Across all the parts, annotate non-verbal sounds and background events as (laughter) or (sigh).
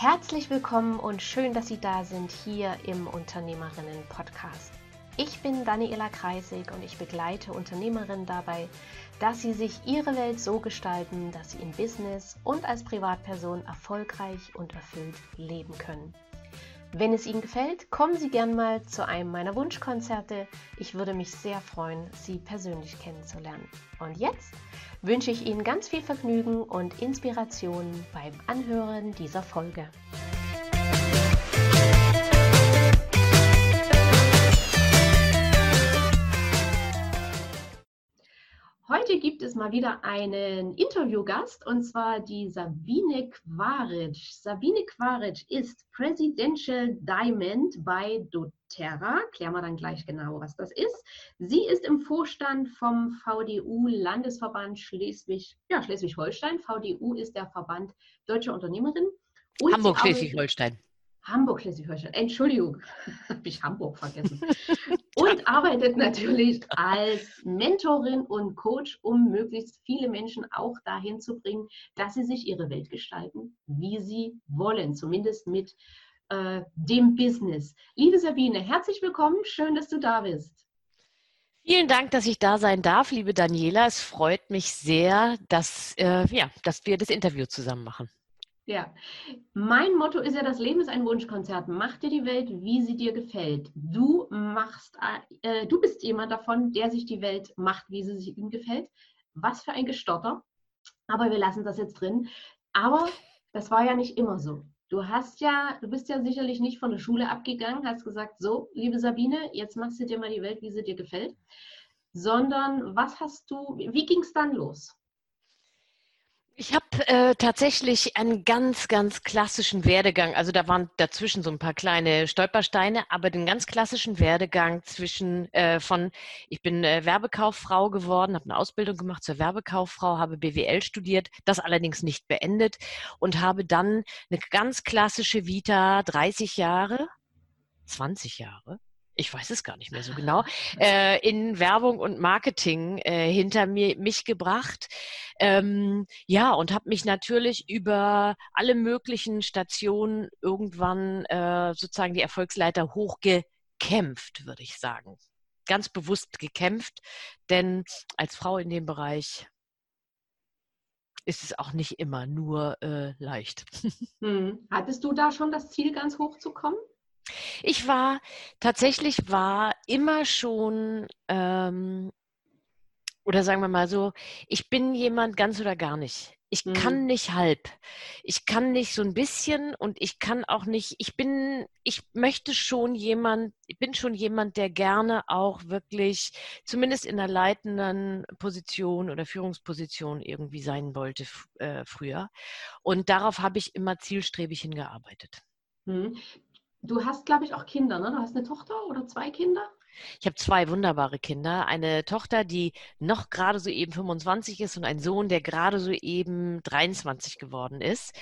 Herzlich willkommen und schön, dass Sie da sind hier im Unternehmerinnen-Podcast. Ich bin Daniela Kreisig und ich begleite Unternehmerinnen dabei, dass sie sich ihre Welt so gestalten, dass sie im Business und als Privatperson erfolgreich und erfüllt leben können. Wenn es Ihnen gefällt, kommen Sie gern mal zu einem meiner Wunschkonzerte. Ich würde mich sehr freuen, Sie persönlich kennenzulernen. Und jetzt wünsche ich Ihnen ganz viel Vergnügen und Inspiration beim Anhören dieser Folge. Heute gibt es mal wieder einen Interviewgast und zwar die Sabine Quaric. Sabine Quaric ist Presidential Diamond bei doTERRA. Klären wir dann gleich genau, was das ist. Sie ist im Vorstand vom VDU Landesverband Schleswig, ja, Schleswig-Holstein. VDU ist der Verband Deutscher Unternehmerinnen. Hamburg-Schleswig-Holstein. Hamburg, Schleswig-Holstein. Entschuldigung, (laughs) habe ich Hamburg vergessen. (laughs) Und arbeitet natürlich als Mentorin und Coach, um möglichst viele Menschen auch dahin zu bringen, dass sie sich ihre Welt gestalten, wie sie wollen, zumindest mit äh, dem Business. Liebe Sabine, herzlich willkommen. Schön, dass du da bist. Vielen Dank, dass ich da sein darf, liebe Daniela. Es freut mich sehr, dass, äh, ja, dass wir das Interview zusammen machen. Ja, mein Motto ist ja, das Leben ist ein Wunschkonzert. Mach dir die Welt, wie sie dir gefällt. Du machst, äh, du bist jemand davon, der sich die Welt macht, wie sie sich ihm gefällt. Was für ein Gestotter. Aber wir lassen das jetzt drin. Aber das war ja nicht immer so. Du hast ja, du bist ja sicherlich nicht von der Schule abgegangen, hast gesagt, so, liebe Sabine, jetzt machst du dir mal die Welt, wie sie dir gefällt. Sondern was hast du, wie ging es dann los? Ich habe äh, tatsächlich einen ganz, ganz klassischen Werdegang. Also da waren dazwischen so ein paar kleine Stolpersteine, aber den ganz klassischen Werdegang zwischen äh, von, ich bin äh, Werbekauffrau geworden, habe eine Ausbildung gemacht zur Werbekauffrau, habe BWL studiert, das allerdings nicht beendet und habe dann eine ganz klassische Vita, 30 Jahre, 20 Jahre, ich weiß es gar nicht mehr so genau, äh, in Werbung und Marketing äh, hinter mir, mich gebracht. Ähm, ja, und habe mich natürlich über alle möglichen Stationen irgendwann äh, sozusagen die Erfolgsleiter hochgekämpft, würde ich sagen. Ganz bewusst gekämpft, denn als Frau in dem Bereich ist es auch nicht immer nur äh, leicht. (laughs) Hm. Hattest du da schon das Ziel, ganz hoch zu kommen? Ich war tatsächlich war immer schon ähm, oder sagen wir mal so, ich bin jemand ganz oder gar nicht. Ich mhm. kann nicht halb. Ich kann nicht so ein bisschen und ich kann auch nicht, ich bin, ich möchte schon jemand, ich bin schon jemand, der gerne auch wirklich, zumindest in einer leitenden Position oder Führungsposition irgendwie sein wollte äh, früher. Und darauf habe ich immer zielstrebig hingearbeitet. Du hast, glaube ich, auch Kinder, ne? Du hast eine Tochter oder zwei Kinder? Ich habe zwei wunderbare Kinder. Eine Tochter, die noch gerade so eben 25 ist und einen Sohn, der gerade so eben 23 geworden ist.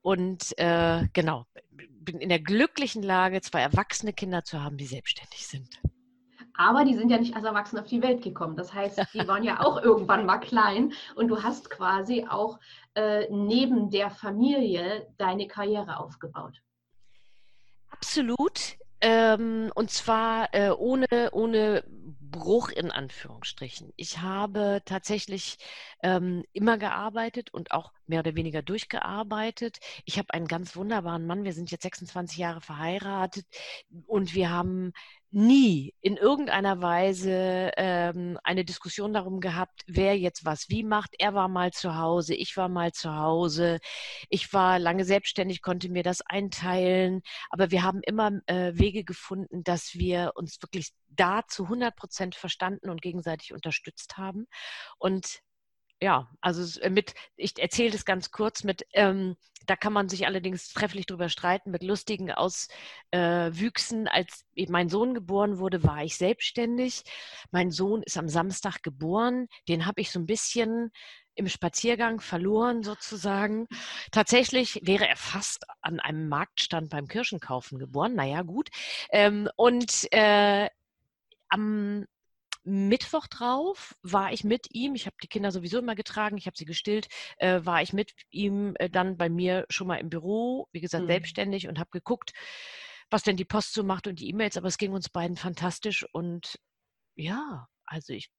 Und äh, genau, bin in der glücklichen Lage, zwei erwachsene Kinder zu haben, die selbstständig sind. Aber die sind ja nicht als Erwachsene auf die Welt gekommen. Das heißt, die waren ja auch (laughs) irgendwann mal klein und du hast quasi auch äh, neben der Familie deine Karriere aufgebaut. Absolut. Ähm, und zwar äh, ohne, ohne Bruch in Anführungsstrichen. Ich habe tatsächlich ähm, immer gearbeitet und auch mehr oder weniger durchgearbeitet. Ich habe einen ganz wunderbaren Mann. Wir sind jetzt 26 Jahre verheiratet und wir haben nie in irgendeiner Weise ähm, eine Diskussion darum gehabt, wer jetzt was wie macht. Er war mal zu Hause, ich war mal zu Hause. Ich war lange selbstständig, konnte mir das einteilen. Aber wir haben immer äh, Wege gefunden, dass wir uns wirklich da zu 100 Prozent verstanden und gegenseitig unterstützt haben. Und ja, also äh, mit, ich erzähle das ganz kurz mit, ähm, da kann man sich allerdings trefflich drüber streiten, mit lustigen Auswüchsen. Äh, Als mein Sohn geboren wurde, war ich selbstständig. Mein Sohn ist am Samstag geboren. Den habe ich so ein bisschen im Spaziergang verloren sozusagen. Tatsächlich wäre er fast an einem Marktstand beim Kirschenkaufen geboren. Naja, gut. Ähm, und äh, am Mittwoch drauf war ich mit ihm, ich habe die Kinder sowieso immer getragen, ich habe sie gestillt, äh, war ich mit ihm äh, dann bei mir schon mal im Büro, wie gesagt, mhm. selbstständig und habe geguckt, was denn die Post so macht und die E-Mails, aber es ging uns beiden fantastisch und ja, also ich,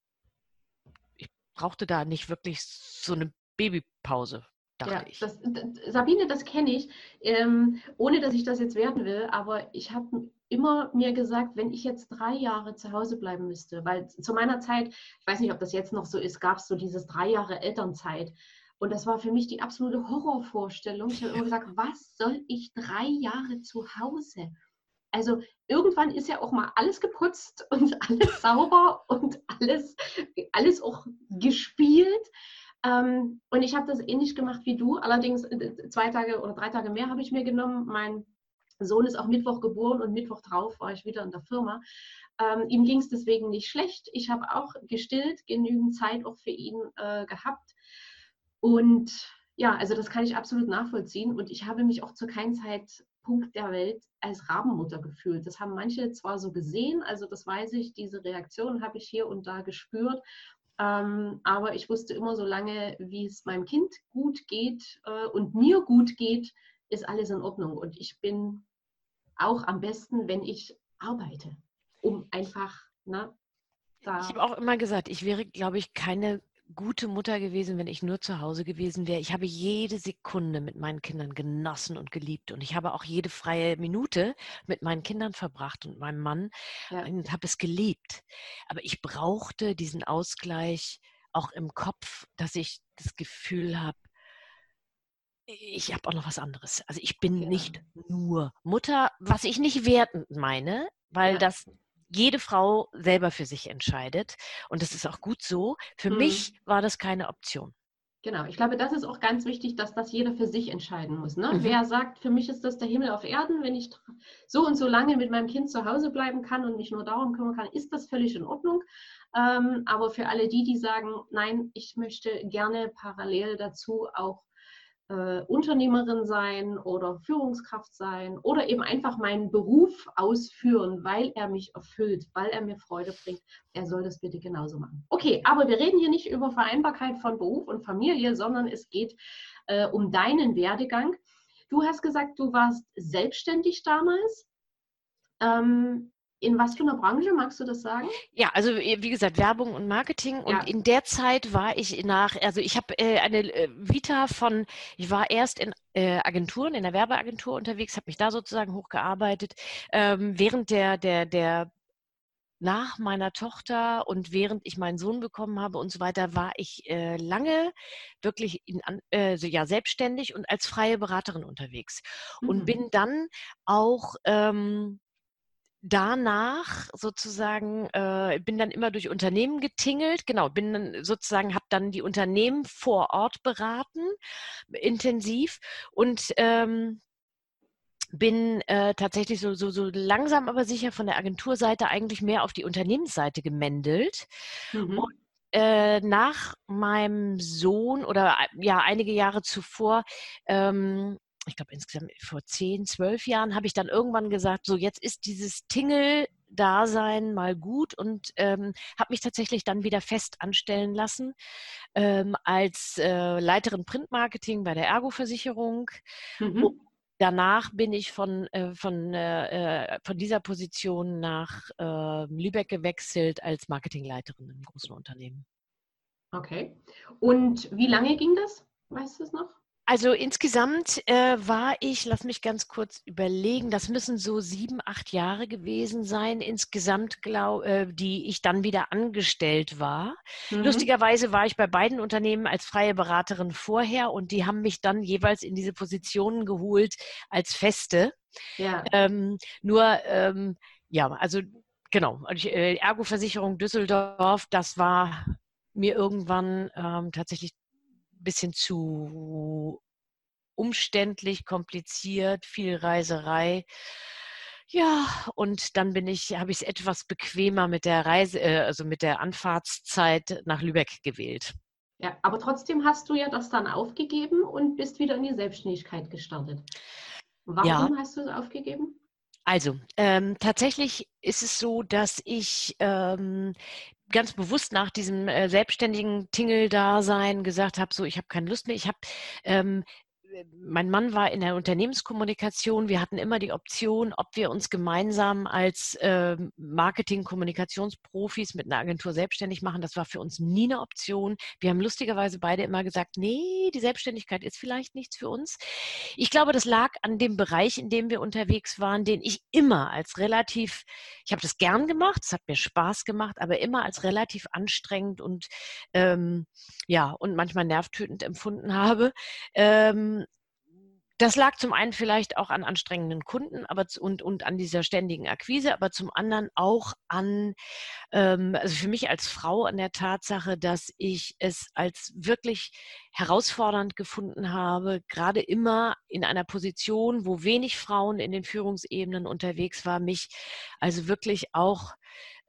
ich brauchte da nicht wirklich so eine Babypause dachte ja, ich. Das, Sabine, das kenne ich, ähm, ohne dass ich das jetzt werden will, aber ich habe immer mir gesagt, wenn ich jetzt drei Jahre zu Hause bleiben müsste, weil zu meiner Zeit, ich weiß nicht, ob das jetzt noch so ist, gab es so dieses drei Jahre Elternzeit. Und das war für mich die absolute Horrorvorstellung. Ich habe immer gesagt, (laughs) was soll ich drei Jahre zu Hause? Also irgendwann ist ja auch mal alles geputzt (laughs) und alles sauber und alles, alles auch gespielt. Ähm, und ich habe das ähnlich gemacht wie du. Allerdings äh, zwei Tage oder drei Tage mehr habe ich mir genommen. Mein Sohn ist auch Mittwoch geboren und Mittwoch drauf war ich wieder in der Firma. Ähm, ihm ging es deswegen nicht schlecht. Ich habe auch gestillt, genügend Zeit auch für ihn äh, gehabt. Und ja, also das kann ich absolut nachvollziehen. Und ich habe mich auch zu keinem Zeitpunkt der Welt als Rabenmutter gefühlt. Das haben manche zwar so gesehen, also das weiß ich, diese Reaktion habe ich hier und da gespürt. Ähm, aber ich wusste immer, solange wie es meinem Kind gut geht äh, und mir gut geht, ist alles in Ordnung. Und ich bin auch am besten, wenn ich arbeite, um einfach, na, ne, da. Ich habe auch immer gesagt, ich wäre, glaube ich, keine gute Mutter gewesen, wenn ich nur zu Hause gewesen wäre. Ich habe jede Sekunde mit meinen Kindern genossen und geliebt und ich habe auch jede freie Minute mit meinen Kindern verbracht und meinem Mann ja. und habe es geliebt. Aber ich brauchte diesen Ausgleich auch im Kopf, dass ich das Gefühl habe, ich habe auch noch was anderes. Also ich bin ja. nicht nur Mutter, was ich nicht wertend meine, weil ja. das jede Frau selber für sich entscheidet. Und das ist auch gut so. Für mhm. mich war das keine Option. Genau, ich glaube, das ist auch ganz wichtig, dass das jeder für sich entscheiden muss. Ne? Mhm. Wer sagt, für mich ist das der Himmel auf Erden, wenn ich so und so lange mit meinem Kind zu Hause bleiben kann und mich nur darum kümmern kann, ist das völlig in Ordnung. Ähm, aber für alle die, die sagen, nein, ich möchte gerne parallel dazu auch äh, Unternehmerin sein oder Führungskraft sein oder eben einfach meinen Beruf ausführen, weil er mich erfüllt, weil er mir Freude bringt. Er soll das bitte genauso machen. Okay, aber wir reden hier nicht über Vereinbarkeit von Beruf und Familie, sondern es geht äh, um deinen Werdegang. Du hast gesagt, du warst selbstständig damals. Ähm, in was für einer Branche magst du das sagen? Ja, also wie gesagt, Werbung und Marketing. Und ja. in der Zeit war ich nach, also ich habe äh, eine äh, Vita von, ich war erst in äh, Agenturen, in der Werbeagentur unterwegs, habe mich da sozusagen hochgearbeitet. Ähm, während der, der, der nach meiner Tochter und während ich meinen Sohn bekommen habe und so weiter, war ich äh, lange wirklich in, äh, so, ja, selbstständig und als freie Beraterin unterwegs. Mhm. Und bin dann auch ähm, danach sozusagen, äh, bin dann immer durch Unternehmen getingelt, genau, bin dann sozusagen, habe dann die Unternehmen vor Ort beraten, intensiv und ähm, bin äh, tatsächlich so, so, so langsam aber sicher von der Agenturseite eigentlich mehr auf die Unternehmensseite gemändelt. Mhm. Und äh, nach meinem Sohn oder ja einige Jahre zuvor ähm, ich glaube insgesamt vor zehn, zwölf Jahren habe ich dann irgendwann gesagt, so jetzt ist dieses Tingle-Dasein mal gut und ähm, habe mich tatsächlich dann wieder fest anstellen lassen ähm, als äh, Leiterin Printmarketing bei der Ergo-Versicherung. Mhm. Danach bin ich von, äh, von, äh, äh von dieser Position nach äh, Lübeck gewechselt als Marketingleiterin im großen Unternehmen. Okay. Und wie lange ging das? Weißt du es noch? Also insgesamt äh, war ich, lass mich ganz kurz überlegen, das müssen so sieben, acht Jahre gewesen sein, insgesamt, glaub, äh, die ich dann wieder angestellt war. Mhm. Lustigerweise war ich bei beiden Unternehmen als freie Beraterin vorher und die haben mich dann jeweils in diese Positionen geholt als Feste. Ja. Ähm, nur, ähm, ja, also genau, äh, Ergo-Versicherung Düsseldorf, das war mir irgendwann ähm, tatsächlich bisschen zu umständlich, kompliziert, viel Reiserei. Ja, und dann bin ich, habe ich es etwas bequemer mit der Reise, äh, also mit der Anfahrtszeit nach Lübeck gewählt. Ja, aber trotzdem hast du ja das dann aufgegeben und bist wieder in die Selbstständigkeit gestartet. Warum ja. hast du es aufgegeben? Also, ähm, tatsächlich ist es so, dass ich ähm, ganz bewusst nach diesem äh, selbstständigen Tingle-Dasein gesagt habe, so ich habe keine Lust mehr. Ich habe ähm, mein Mann war in der Unternehmenskommunikation. Wir hatten immer die Option, ob wir uns gemeinsam als äh, Marketing-Kommunikationsprofis mit einer Agentur selbstständig machen. Das war für uns nie eine Option. Wir haben lustigerweise beide immer gesagt, nee, die Selbstständigkeit ist vielleicht nichts für uns. Ich glaube, das lag an dem Bereich, in dem wir unterwegs waren, den ich immer als relativ, ich habe das gern gemacht, es hat mir Spaß gemacht, aber immer als relativ anstrengend und ähm, ja, und manchmal nervtötend empfunden habe. Ähm, das lag zum einen vielleicht auch an anstrengenden Kunden aber, und, und an dieser ständigen Akquise, aber zum anderen auch an, ähm, also für mich als Frau an der Tatsache, dass ich es als wirklich herausfordernd gefunden habe, gerade immer in einer Position, wo wenig Frauen in den Führungsebenen unterwegs war, mich also wirklich auch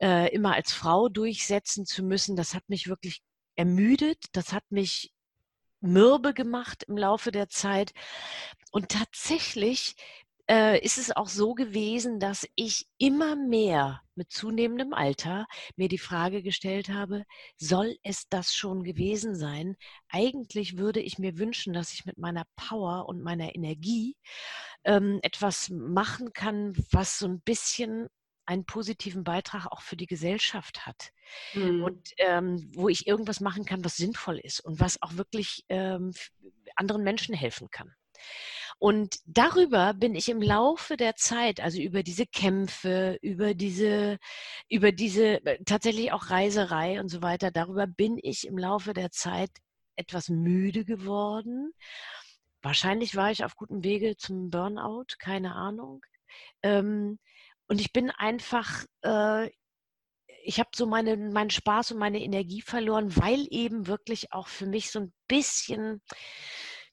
äh, immer als Frau durchsetzen zu müssen. Das hat mich wirklich ermüdet, das hat mich mürbe gemacht im Laufe der Zeit. Und tatsächlich äh, ist es auch so gewesen, dass ich immer mehr mit zunehmendem Alter mir die Frage gestellt habe, soll es das schon gewesen sein? Eigentlich würde ich mir wünschen, dass ich mit meiner Power und meiner Energie ähm, etwas machen kann, was so ein bisschen einen positiven Beitrag auch für die Gesellschaft hat. Mhm. Und ähm, wo ich irgendwas machen kann, was sinnvoll ist und was auch wirklich ähm, anderen Menschen helfen kann. Und darüber bin ich im Laufe der Zeit, also über diese Kämpfe, über diese, über diese äh, tatsächlich auch Reiserei und so weiter, darüber bin ich im Laufe der Zeit etwas müde geworden. Wahrscheinlich war ich auf gutem Wege zum Burnout, keine Ahnung. Ähm, und ich bin einfach, äh, ich habe so meine, meinen Spaß und meine Energie verloren, weil eben wirklich auch für mich so ein bisschen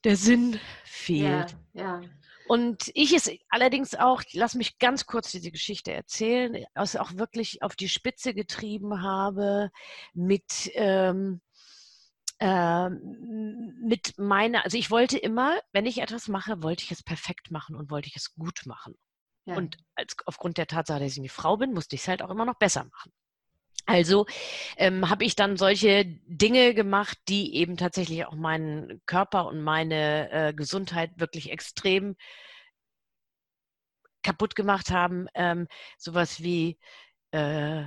der Sinn fehlt. Ja, ja. Und ich es allerdings auch, lass mich ganz kurz diese Geschichte erzählen, also auch wirklich auf die Spitze getrieben habe mit, ähm, äh, mit meiner, also ich wollte immer, wenn ich etwas mache, wollte ich es perfekt machen und wollte ich es gut machen. Ja. Und als, aufgrund der Tatsache, dass ich eine Frau bin, musste ich es halt auch immer noch besser machen. Also ähm, habe ich dann solche Dinge gemacht, die eben tatsächlich auch meinen Körper und meine äh, Gesundheit wirklich extrem kaputt gemacht haben. Ähm, sowas wie, äh,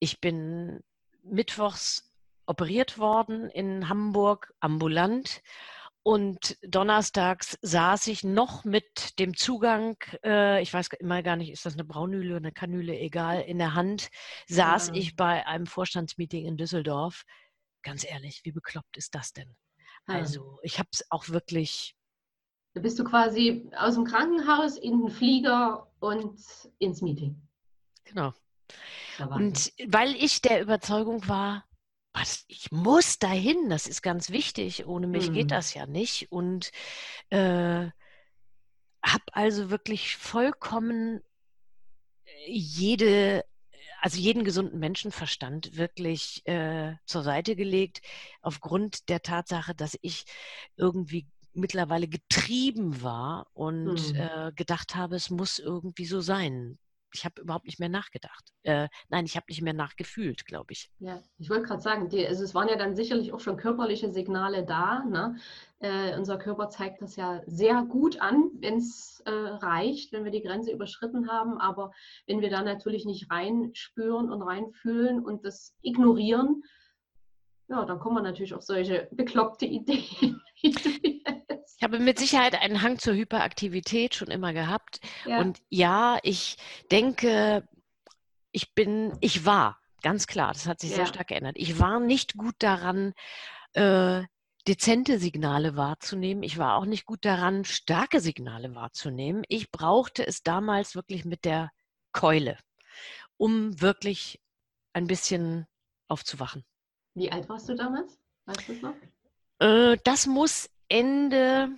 ich bin mittwochs operiert worden in Hamburg, ambulant und donnerstags saß ich noch mit dem Zugang, äh, ich weiß immer gar nicht, ist das eine Braunhühle oder eine Kanüle, egal, in der Hand, saß ja. ich bei einem Vorstandsmeeting in Düsseldorf. Ganz ehrlich, wie bekloppt ist das denn? Ja. Also, ich habe es auch wirklich. Da bist du quasi aus dem Krankenhaus in den Flieger und ins Meeting. Genau. Und weil ich der Überzeugung war, was, ich muss dahin, das ist ganz wichtig, ohne mich mhm. geht das ja nicht. Und äh, habe also wirklich vollkommen äh, jede, also jeden gesunden Menschenverstand wirklich äh, zur Seite gelegt, aufgrund der Tatsache, dass ich irgendwie mittlerweile getrieben war und mhm. äh, gedacht habe, es muss irgendwie so sein ich habe überhaupt nicht mehr nachgedacht. Äh, nein, ich habe nicht mehr nachgefühlt, glaube ich. Ja, ich wollte gerade sagen, die, also es waren ja dann sicherlich auch schon körperliche Signale da. Ne? Äh, unser Körper zeigt das ja sehr gut an, wenn es äh, reicht, wenn wir die Grenze überschritten haben. Aber wenn wir da natürlich nicht reinspüren und reinfühlen und das ignorieren, ja, dann kommen natürlich auf solche bekloppte (laughs) Ideen. Ich habe mit Sicherheit einen Hang zur Hyperaktivität schon immer gehabt. Ja. Und ja, ich denke, ich bin, ich war, ganz klar, das hat sich ja. sehr stark geändert. Ich war nicht gut daran, äh, dezente Signale wahrzunehmen. Ich war auch nicht gut daran, starke Signale wahrzunehmen. Ich brauchte es damals wirklich mit der Keule, um wirklich ein bisschen aufzuwachen. Wie alt warst du damals? Weißt du es noch? Äh, das muss Ende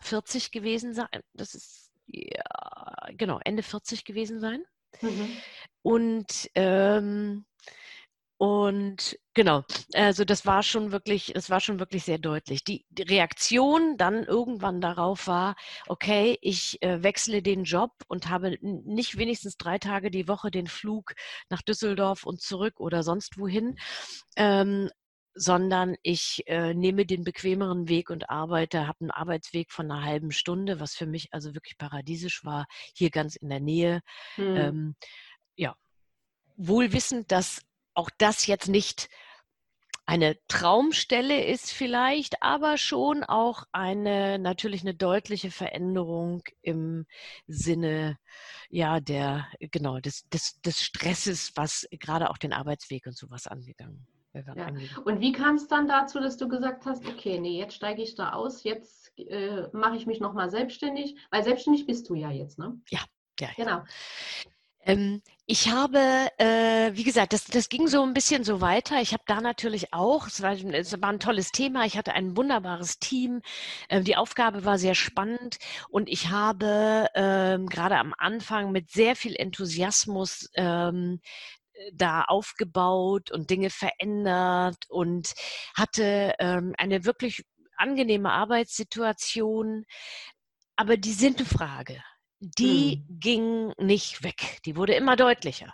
40 gewesen sein. Das ist, ja, genau, Ende 40 gewesen sein. Mhm. Und, ähm, Und genau, also das war schon wirklich, es war schon wirklich sehr deutlich. Die, die, Reaktion dann irgendwann darauf war, okay, ich äh, wechsle den Job und habe nicht wenigstens drei Tage die Woche den Flug nach Düsseldorf und zurück oder sonst wohin, ähm, sondern ich äh, nehme den bequemeren Weg und arbeite, habe einen Arbeitsweg von einer halben Stunde, was für mich also wirklich paradiesisch war, hier ganz in der Nähe. Hm. Ähm, ja, wohl wissend, dass auch das jetzt nicht eine Traumstelle ist vielleicht, aber schon auch eine natürlich eine deutliche Veränderung im Sinne ja der genau des, des, des Stresses, was gerade auch den Arbeitsweg und sowas angegangen. Ja. Und wie kam es dann dazu, dass du gesagt hast, okay, nee, jetzt steige ich da aus, jetzt äh, mache ich mich nochmal selbstständig, weil selbstständig bist du ja jetzt, ne? Ja, ja. Genau. Ja. Ähm, ich habe, äh, wie gesagt, das, das ging so ein bisschen so weiter. Ich habe da natürlich auch, es war, es war ein tolles Thema, ich hatte ein wunderbares Team, äh, die Aufgabe war sehr spannend und ich habe äh, gerade am Anfang mit sehr viel Enthusiasmus ähm, da aufgebaut und Dinge verändert und hatte ähm, eine wirklich angenehme Arbeitssituation. Aber die Sinnfrage, die mhm. ging nicht weg. Die wurde immer deutlicher.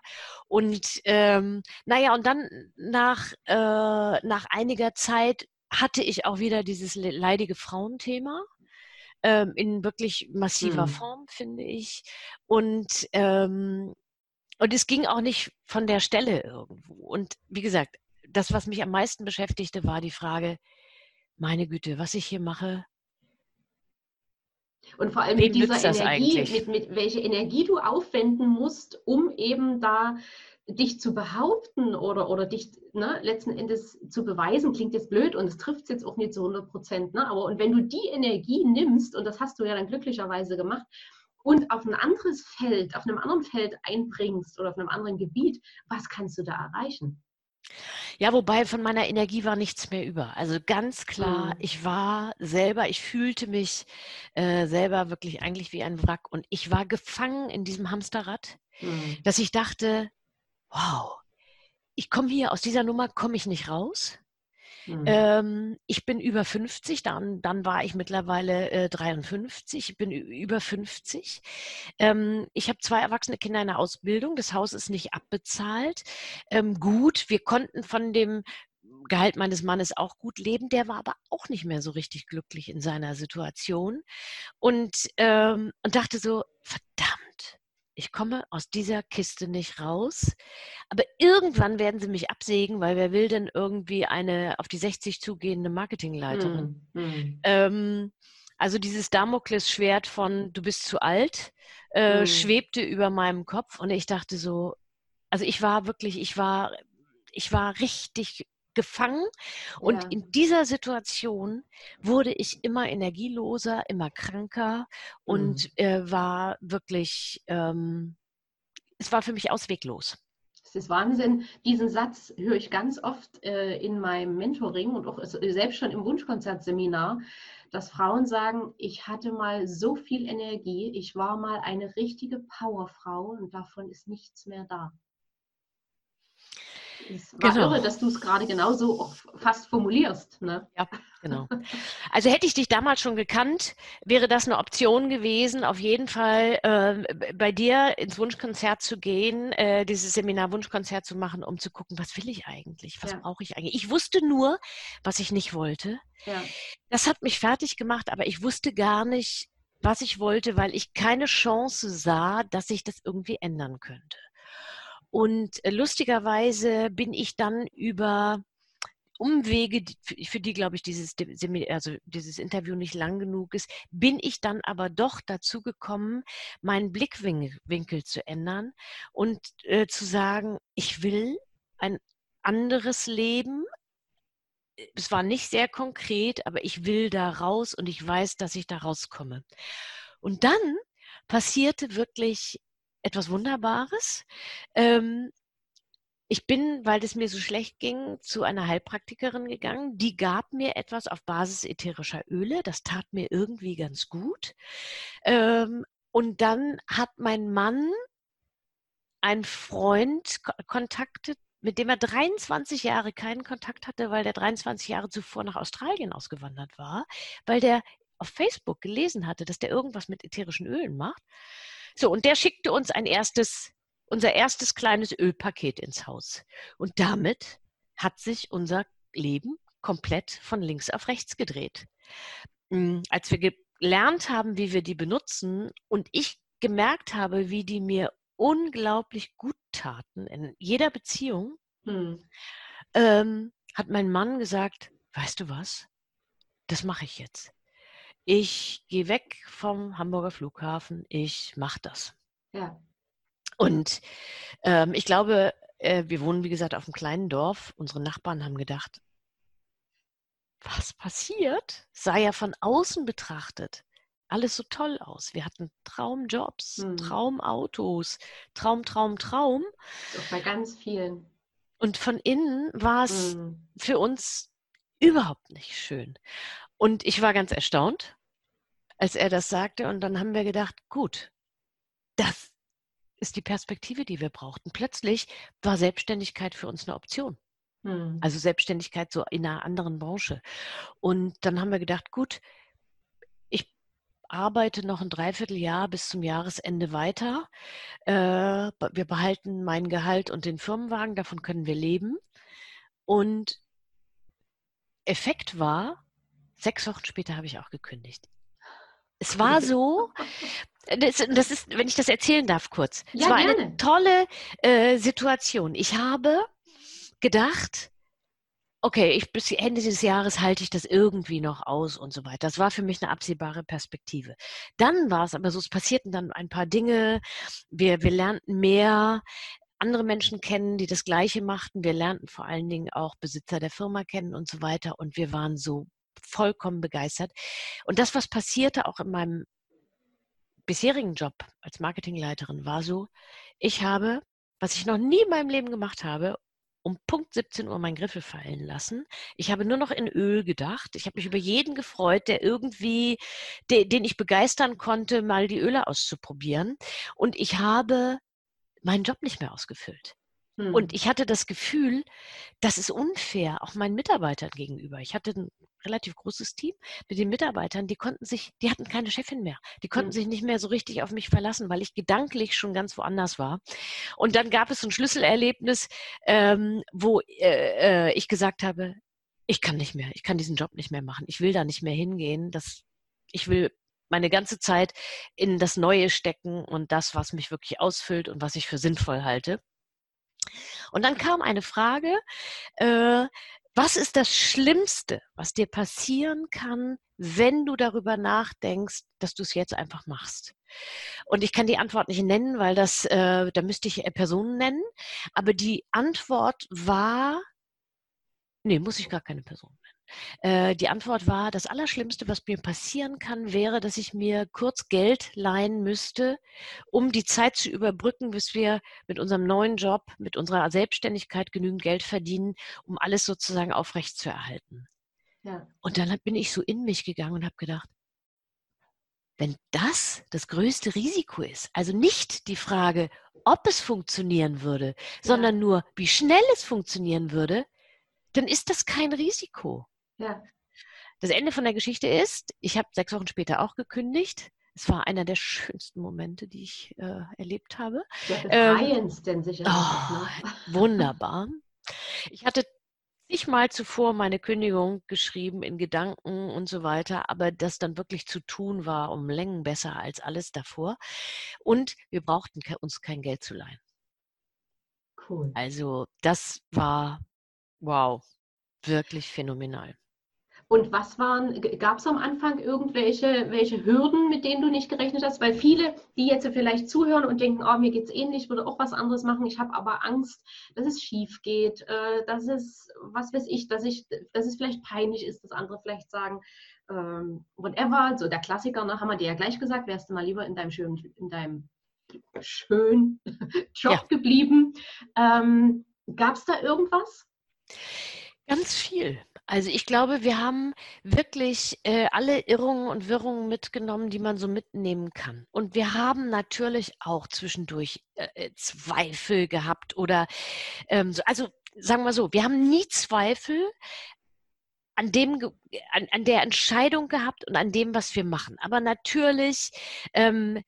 Und ähm, naja, und dann nach, äh, nach einiger Zeit hatte ich auch wieder dieses leidige Frauenthema ähm, in wirklich massiver mhm. Form, finde ich. Und, ähm, und es ging auch nicht von der Stelle irgendwo. Und wie gesagt, das, was mich am meisten beschäftigte, war die Frage, meine Güte, was ich hier mache, und vor allem mit dieser Energie, mit, mit welcher Energie du aufwenden musst, um eben da dich zu behaupten oder, oder dich ne, letzten Endes zu beweisen, klingt jetzt blöd und es trifft es jetzt auch nicht zu 100 Prozent. Ne? Aber und wenn du die Energie nimmst, und das hast du ja dann glücklicherweise gemacht, und auf ein anderes Feld, auf einem anderen Feld einbringst oder auf einem anderen Gebiet, was kannst du da erreichen? Ja, wobei von meiner Energie war nichts mehr über. Also ganz klar, mhm. ich war selber, ich fühlte mich äh, selber wirklich eigentlich wie ein Wrack und ich war gefangen in diesem Hamsterrad, mhm. dass ich dachte, wow, ich komme hier aus dieser Nummer, komme ich nicht raus. Mhm. Ähm, ich bin über 50, dann, dann war ich mittlerweile äh, 53, ich bin über 50. Ähm, ich habe zwei erwachsene Kinder in der Ausbildung, das Haus ist nicht abbezahlt. Ähm, gut, wir konnten von dem Gehalt meines Mannes auch gut leben, der war aber auch nicht mehr so richtig glücklich in seiner Situation und, ähm, und dachte so, verdammt ich komme aus dieser Kiste nicht raus. Aber irgendwann werden sie mich absägen, weil wer will denn irgendwie eine auf die 60 zugehende Marketingleiterin? Mm. Ähm, also dieses Damoklesschwert von du bist zu alt äh, mm. schwebte über meinem Kopf und ich dachte so, also ich war wirklich, ich war, ich war richtig gefangen. Und ja. in dieser Situation wurde ich immer energieloser, immer kranker und mhm. äh, war wirklich, ähm, es war für mich ausweglos. Es ist Wahnsinn. Diesen Satz höre ich ganz oft äh, in meinem Mentoring und auch selbst schon im Wunschkonzertseminar, dass Frauen sagen, ich hatte mal so viel Energie, ich war mal eine richtige Powerfrau und davon ist nichts mehr da. Es war genau. irre, dass du es gerade genauso fast formulierst. Ne? Ja, genau. Also hätte ich dich damals schon gekannt, wäre das eine Option gewesen, auf jeden Fall äh, bei dir ins Wunschkonzert zu gehen, äh, dieses Seminar Wunschkonzert zu machen, um zu gucken, was will ich eigentlich, was ja. brauche ich eigentlich. Ich wusste nur, was ich nicht wollte. Ja. Das hat mich fertig gemacht, aber ich wusste gar nicht, was ich wollte, weil ich keine Chance sah, dass ich das irgendwie ändern könnte. Und äh, lustigerweise bin ich dann über Umwege, für die, glaube ich, dieses, also dieses Interview nicht lang genug ist, bin ich dann aber doch dazu gekommen, meinen Blickwinkel zu ändern und äh, zu sagen, ich will ein anderes Leben. Es war nicht sehr konkret, aber ich will da raus und ich weiß, dass ich da rauskomme. Und dann passierte wirklich etwas Wunderbares. Ähm, ich bin, weil es mir so schlecht ging, zu einer Heilpraktikerin gegangen. Die gab mir etwas auf Basis ätherischer Öle. Das tat mir irgendwie ganz gut. Ähm, und dann hat mein Mann einen Freund kontaktet, mit dem er 23 Jahre keinen Kontakt hatte, weil der 23 Jahre zuvor nach Australien ausgewandert war, weil der auf Facebook gelesen hatte, dass der irgendwas mit ätherischen Ölen macht. So, und der schickte uns ein erstes, unser erstes kleines Ölpaket ins Haus. Und damit hat sich unser Leben komplett von links auf rechts gedreht. Hm, als wir gelernt haben, wie wir die benutzen und ich gemerkt habe, wie die mir unglaublich gut taten in jeder Beziehung, hm. ähm, hat mein Mann gesagt, weißt du was, das mache ich jetzt. Ich gehe weg vom Hamburger Flughafen, ich mache das. Ja. Und ähm, ich glaube, äh, wir wohnen, wie gesagt, auf einem kleinen Dorf. Unsere Nachbarn haben gedacht, was passiert? Sah ja von außen betrachtet alles so toll aus. Wir hatten Traumjobs, hm. Traumautos, Traum, Traum, Traum. So bei ganz vielen. Und von innen war es hm. für uns überhaupt nicht schön. Und ich war ganz erstaunt, als er das sagte. Und dann haben wir gedacht, gut, das ist die Perspektive, die wir brauchten. Plötzlich war Selbstständigkeit für uns eine Option. Hm. Also Selbstständigkeit so in einer anderen Branche. Und dann haben wir gedacht, gut, ich arbeite noch ein Dreivierteljahr bis zum Jahresende weiter. Äh, wir behalten mein Gehalt und den Firmenwagen, davon können wir leben. Und Effekt war, sechs Wochen später habe ich auch gekündigt. Es war so, das, das, ist, wenn ich das erzählen darf kurz. Ja, es war gerne. eine tolle äh, Situation. Ich habe gedacht, okay, ich, bis Ende des Jahres halte ich das irgendwie noch aus und so weiter. Das war für mich eine absehbare Perspektive. Dann war es aber so, es passierten dann ein paar Dinge. Wir, wir lernten mehr andere Menschen kennen, die das Gleiche machten. Wir lernten vor allen Dingen auch Besitzer der Firma kennen und so weiter. Und wir waren so vollkommen begeistert. Und das, was passierte auch in meinem bisherigen Job als Marketingleiterin, war so, ich habe, was ich noch nie in meinem Leben gemacht habe, um Punkt 17 Uhr meinen Griffel fallen lassen. Ich habe nur noch in Öl gedacht. Ich habe mich über jeden gefreut, der irgendwie, de, den ich begeistern konnte, mal die Öle auszuprobieren. Und ich habe meinen Job nicht mehr ausgefüllt. Hm. Und ich hatte das Gefühl, das ist unfair, auch meinen Mitarbeitern gegenüber. Ich hatte ein relativ großes Team mit den Mitarbeitern, die konnten sich, die hatten keine Chefin mehr. Die konnten hm. sich nicht mehr so richtig auf mich verlassen, weil ich gedanklich schon ganz woanders war. Und dann gab es ein Schlüsselerlebnis, ähm, wo äh, äh, ich gesagt habe, ich kann nicht mehr, ich kann diesen Job nicht mehr machen, ich will da nicht mehr hingehen. Das, ich will meine ganze Zeit in das Neue stecken und das, was mich wirklich ausfüllt und was ich für sinnvoll halte. Und dann kam eine Frage, äh, was ist das Schlimmste, was dir passieren kann, wenn du darüber nachdenkst, dass du es jetzt einfach machst? Und ich kann die Antwort nicht nennen, weil das, äh, da müsste ich äh, Personen nennen. Aber die Antwort war, nee, muss ich gar keine Person nennen. Äh, die Antwort war, das Allerschlimmste, was mir passieren kann, wäre, dass ich mir kurz Geld leihen müsste, um die Zeit zu überbrücken, bis wir mit unserem neuen Job, mit unserer Selbstständigkeit genügend Geld verdienen, um alles sozusagen aufrechtzuerhalten. Ja. Und dann bin ich so in mich gegangen und habe gedacht, wenn das das größte Risiko ist, also nicht die Frage, ob es funktionieren würde, sondern ja. nur, wie schnell es funktionieren würde, dann ist das kein Risiko. Ja. Das Ende von der Geschichte ist, ich habe sechs Wochen später auch gekündigt. Es war einer der schönsten Momente, die ich äh, erlebt habe. Ja, ähm, denn sicher. Oh? (laughs) Wunderbar. Ich hatte zigmal zuvor meine Kündigung geschrieben in Gedanken und so weiter, aber das dann wirklich zu tun war um Längen besser als alles davor. Und wir brauchten uns kein Geld zu leihen. Cool. Also das war wow, wirklich phänomenal. Und was waren, gab es am Anfang irgendwelche welche Hürden, mit denen du nicht gerechnet hast? Weil viele, die jetzt vielleicht zuhören und denken, oh, mir geht es ähnlich, ich würde auch was anderes machen, ich habe aber Angst, dass es schief geht, äh, dass es, was weiß ich, dass ich, dass es vielleicht peinlich ist, dass andere vielleicht sagen, ähm, whatever, so der Klassiker, ne, haben wir dir ja gleich gesagt, wärst du mal lieber in deinem schönen, in deinem schönen (laughs) Job ja. geblieben. Ähm, Gab es da irgendwas? Ganz viel. Also ich glaube, wir haben wirklich äh, alle Irrungen und Wirrungen mitgenommen, die man so mitnehmen kann. Und wir haben natürlich auch zwischendurch äh, äh Zweifel gehabt oder ähm, so, also sagen wir so, wir haben nie Zweifel an dem, an, an der Entscheidung gehabt und an dem, was wir machen. Aber natürlich ähm,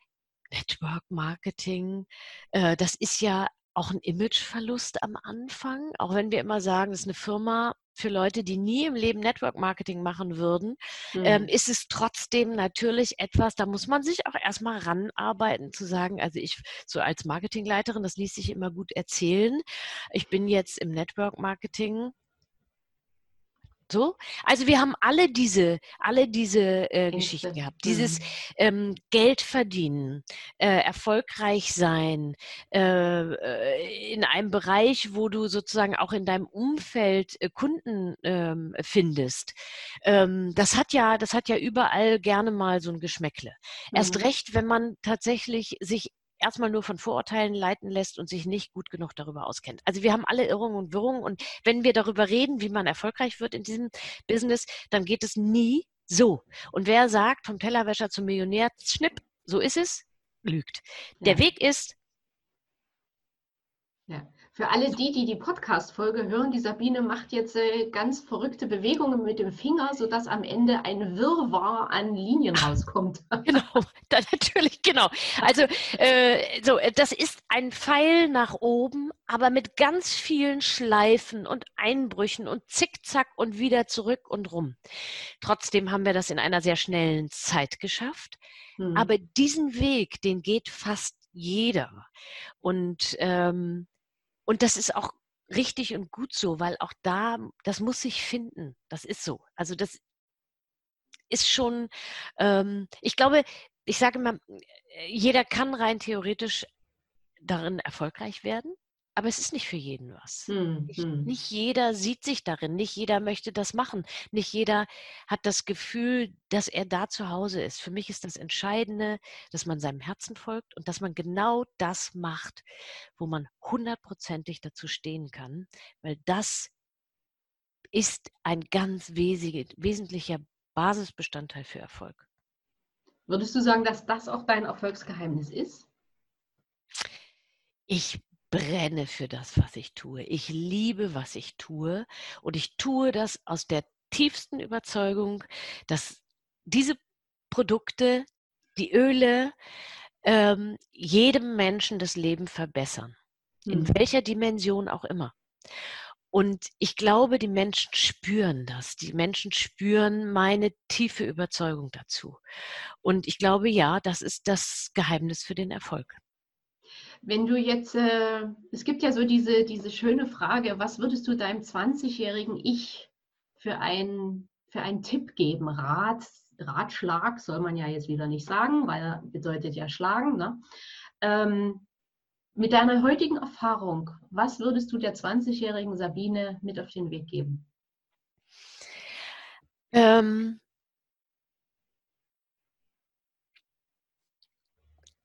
Network Marketing, äh, das ist ja auch ein Imageverlust am Anfang, auch wenn wir immer sagen, das ist eine Firma für Leute, die nie im Leben Network Marketing machen würden, mhm. ähm, ist es trotzdem natürlich etwas, da muss man sich auch erstmal ranarbeiten, zu sagen, also ich so als Marketingleiterin, das ließ sich immer gut erzählen. Ich bin jetzt im Network Marketing so, also wir haben alle diese, alle diese äh, Geschichten gehabt. Dieses mhm. ähm, Geld verdienen, äh, erfolgreich sein, äh, äh, in einem Bereich, wo du sozusagen auch in deinem Umfeld äh, Kunden ähm, findest. Ähm, das hat ja, das hat ja überall gerne mal so ein Geschmäckle. Mhm. Erst recht, wenn man tatsächlich sich erstmal nur von Vorurteilen leiten lässt und sich nicht gut genug darüber auskennt. Also wir haben alle Irrungen und Wirrungen und wenn wir darüber reden, wie man erfolgreich wird in diesem Business, dann geht es nie so. Und wer sagt, vom Tellerwäscher zum Millionär, schnipp, so ist es, lügt. Der ja. Weg ist, ja. Für alle die, die die Podcast-Folge hören, die Sabine macht jetzt äh, ganz verrückte Bewegungen mit dem Finger, sodass am Ende ein Wirrwarr an Linien rauskommt. (laughs) Genau, da, natürlich, genau. Also äh, so, das ist ein Pfeil nach oben, aber mit ganz vielen Schleifen und Einbrüchen und Zickzack und wieder zurück und rum. Trotzdem haben wir das in einer sehr schnellen Zeit geschafft. Hm. Aber diesen Weg, den geht fast jeder. Und ähm, und das ist auch richtig und gut so, weil auch da, das muss sich finden. Das ist so. Also das ist schon, ähm, ich glaube, ich sage immer, jeder kann rein theoretisch darin erfolgreich werden. Aber es ist nicht für jeden was. Hm, nicht, hm. nicht, jeder sieht sich darin, nicht jeder möchte das machen, nicht jeder hat das Gefühl, dass er da zu Hause ist. Für mich ist das Entscheidende, dass man seinem Herzen folgt und dass man genau das macht, wo man hundertprozentig dazu stehen kann, weil das ist ein ganz wesentlicher Basisbestandteil für Erfolg. Würdest du sagen, dass das auch dein Erfolgsgeheimnis ist? Ich brenne für das, was ich tue. Ich liebe, was ich tue. Und ich tue das aus der tiefsten Überzeugung, dass diese Produkte, die Öle, ähm, jedem Menschen das Leben verbessern. In mhm. welcher Dimension auch immer. Und ich glaube, die Menschen spüren das. Die Menschen spüren meine tiefe Überzeugung dazu. Und ich glaube, ja, das ist das Geheimnis für den Erfolg. Wenn du jetzt, äh, es gibt ja so diese, diese schöne Frage, was würdest du deinem 20-jährigen Ich für, ein, für einen Tipp geben? Rat, Ratschlag soll man ja jetzt wieder nicht sagen, weil bedeutet ja schlagen. Ne? Ähm, mit deiner heutigen Erfahrung, was würdest du der 20-jährigen Sabine mit auf den Weg geben? Ähm,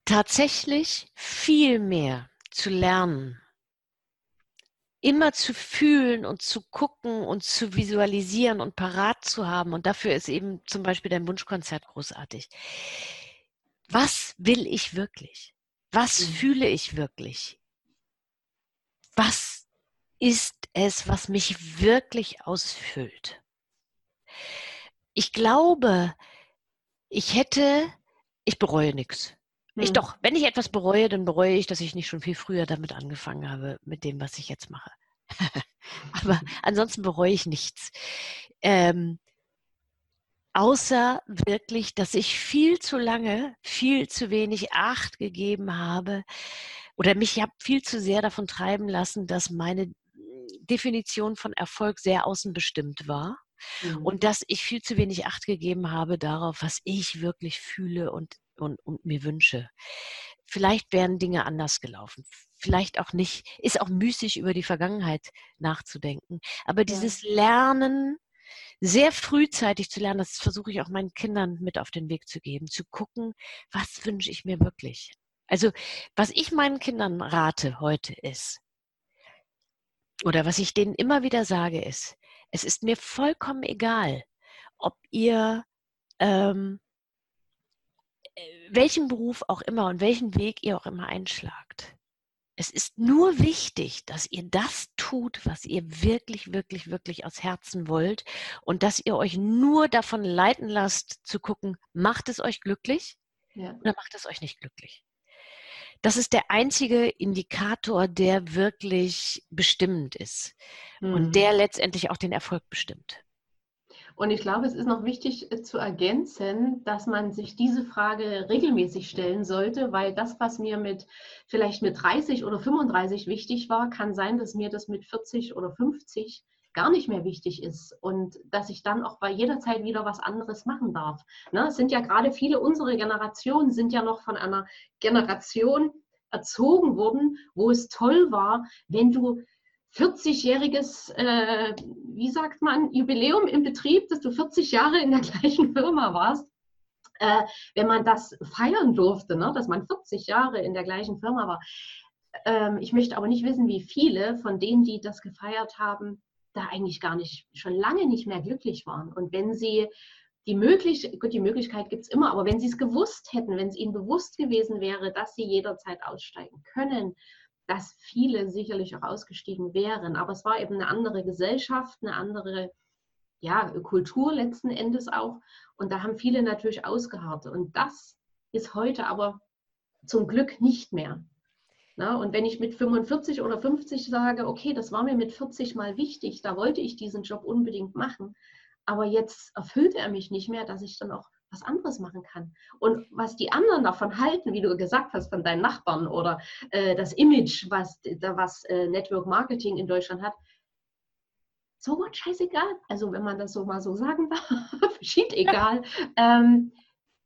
tatsächlich viel mehr zu lernen, immer zu fühlen und zu gucken und zu visualisieren und parat zu haben. Und dafür ist eben zum Beispiel dein Wunschkonzert großartig. Was will ich wirklich? Was mhm. fühle ich wirklich? Was ist es, was mich wirklich ausfüllt? Ich glaube, ich hätte, ich bereue nichts. Ich hm. doch, wenn ich etwas bereue, dann bereue ich, dass ich nicht schon viel früher damit angefangen habe, mit dem, was ich jetzt mache. (laughs) Aber (laughs) ansonsten bereue ich nichts. Ähm, außer wirklich, dass ich viel zu lange, viel zu wenig Acht gegeben habe oder mich habe viel zu sehr davon treiben lassen, dass meine Definition von Erfolg sehr außenbestimmt war. Mhm. Und dass ich viel zu wenig Acht gegeben habe darauf, was ich wirklich fühle und und, und mir wünsche. Vielleicht wären Dinge anders gelaufen. Vielleicht auch nicht. Ist auch müßig, über die Vergangenheit nachzudenken. Aber dieses Lernen, sehr frühzeitig zu lernen, das versuche ich auch meinen Kindern mit auf den Weg zu geben, zu gucken, was wünsche ich mir wirklich. Also, was ich meinen Kindern rate heute ist, oder was ich denen immer wieder sage, ist, Es ist mir vollkommen egal, ob ihr ähm, äh, welchen Beruf auch immer und welchen Weg ihr auch immer einschlagt. Es ist nur wichtig, dass ihr das tut, was ihr wirklich, wirklich, wirklich aus Herzen wollt und dass ihr euch nur davon leiten lasst, zu gucken, macht es euch glücklich ja. oder macht es euch nicht glücklich. Das ist der einzige Indikator, der wirklich bestimmend ist mhm. und der letztendlich auch den Erfolg bestimmt. Und ich glaube, es ist noch wichtig äh, zu ergänzen, dass man sich diese Frage regelmäßig stellen sollte, weil das, was mir mit vielleicht mit 30 oder 35 wichtig war, kann sein, dass mir das mit 40 oder 50 gar nicht mehr wichtig ist und dass ich dann auch bei jeder Zeit wieder was anderes machen darf. Ne? Es sind ja gerade viele unserer Generation sind ja noch von einer Generation erzogen worden, wo es toll war, wenn du 40-jähriges, äh, wie sagt man, Jubiläum im Betrieb, dass du 40 Jahre in der (laughs) gleichen Firma warst. Äh, wenn man das feiern durfte, ne, dass man 40 Jahre in der gleichen Firma war. Ähm, ich möchte aber nicht wissen, wie viele von denen, die das gefeiert haben, da eigentlich gar nicht, schon lange nicht mehr glücklich waren. Und wenn sie die, möglich, gut, die Möglichkeit gibt es immer, aber wenn sie es gewusst hätten, wenn es ihnen bewusst gewesen wäre, dass sie jederzeit aussteigen können dass viele sicherlich auch ausgestiegen wären. Aber es war eben eine andere Gesellschaft, eine andere ja, Kultur letzten Endes auch. Und da haben viele natürlich ausgeharrt. Und das ist heute aber zum Glück nicht mehr. Na, und wenn ich mit 45 oder 50 sage, okay, das war mir mit 40 mal wichtig, da wollte ich diesen Job unbedingt machen, aber jetzt erfüllt er mich nicht mehr, dass ich dann auch was anderes machen kann. Und was die anderen davon halten, wie du gesagt hast, von deinen Nachbarn oder äh, das Image, was, was äh, Network Marketing in Deutschland hat, so what, scheißegal. Also wenn man das so mal so sagen (laughs) darf, schied egal. ähm,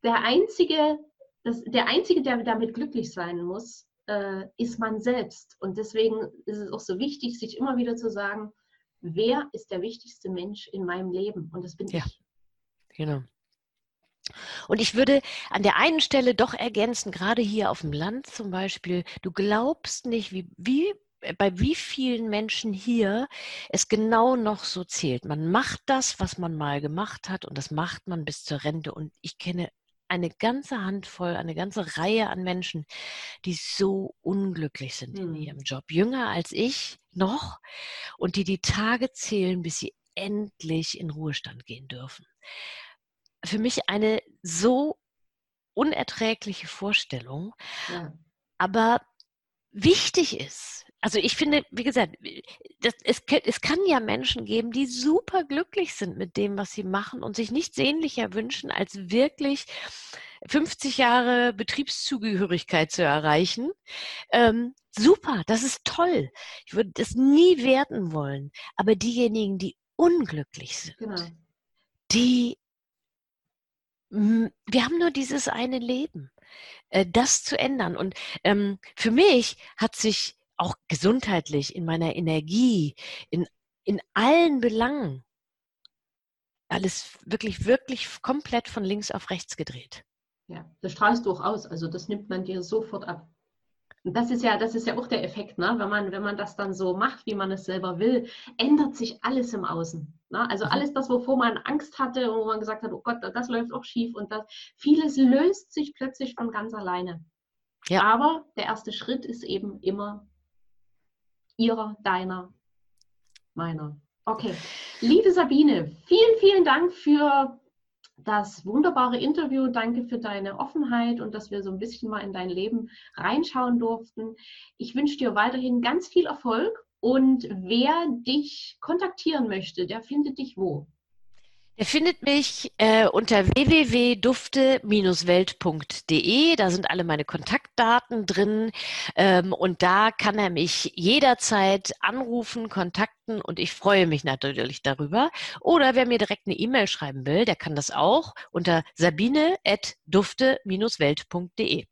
der Einzige, das, der Einzige, der damit glücklich sein muss, äh, ist man selbst. Und deswegen ist es auch so wichtig, sich immer wieder zu sagen, wer ist der wichtigste Mensch in meinem Leben? Und das bin ja. ich. Genau. Und ich würde an der einen Stelle doch ergänzen, gerade hier auf dem Land zum Beispiel, du glaubst nicht, wie, wie bei wie vielen Menschen hier es genau noch so zählt. Man macht das, was man mal gemacht hat und das macht man bis zur Rente. Und ich kenne eine ganze Handvoll, eine ganze Reihe an Menschen, die so unglücklich sind mhm. in hm. ihrem Job. Jünger als ich noch und die die Tage zählen, bis sie endlich in Ruhestand gehen dürfen für mich eine so unerträgliche Vorstellung. Ja. Aber wichtig ist, also ich finde, wie gesagt, das, es, es kann ja Menschen geben, die super glücklich sind mit dem, was sie machen und sich nichts sehnlicher wünschen, als wirklich 50 Jahre Betriebszugehörigkeit zu erreichen. Ähm, super, das ist toll. Ich würde das nie werten wollen. Aber diejenigen, die unglücklich sind, genau. die wir haben nur dieses eine Leben, äh, das zu ändern. Und ähm, für mich hat sich auch gesundheitlich, in meiner Energie, in, in allen Belangen, alles wirklich, wirklich komplett von links auf rechts gedreht. Ja, das strahlst du auch aus. Also das nimmt man dir sofort ab. Und das ist ja, das ist ja auch der Effekt, ne? wenn, man, wenn man das dann so macht, wie man es selber will, ändert sich alles im Außen. Ne? Also mhm. alles das, wovor man Angst hatte und wo man gesagt hat, oh Gott, das läuft auch schief und das, vieles löst sich plötzlich von ganz alleine. Ja. Aber der erste Schritt ist eben immer ihrer, deiner, meiner. Okay. Liebe Sabine, vielen, vielen Dank für das wunderbare Interview. Danke für deine Offenheit und dass wir so ein bisschen mal in dein Leben reinschauen durften. Ich wünsche dir weiterhin ganz viel Erfolg und wer dich kontaktieren möchte, der findet dich wo? Er findet mich äh, unter www.dufte-welt.de. Da sind alle meine Kontaktdaten drin. Ähm, und da kann er mich jederzeit anrufen, kontakten und ich freue mich natürlich darüber. Oder wer mir direkt eine E-Mail schreiben will, der kann das auch unter sabine.dufte-welt.de.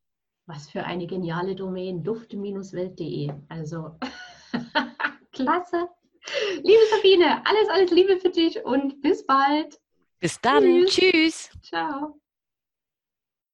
Was für eine geniale Domain, dufte-welt.de. Also (laughs) klasse. Liebe Sabine, alles, alles Liebe für dich und bis bald. Bis dann. Tschüss. Tschüss. Ciao.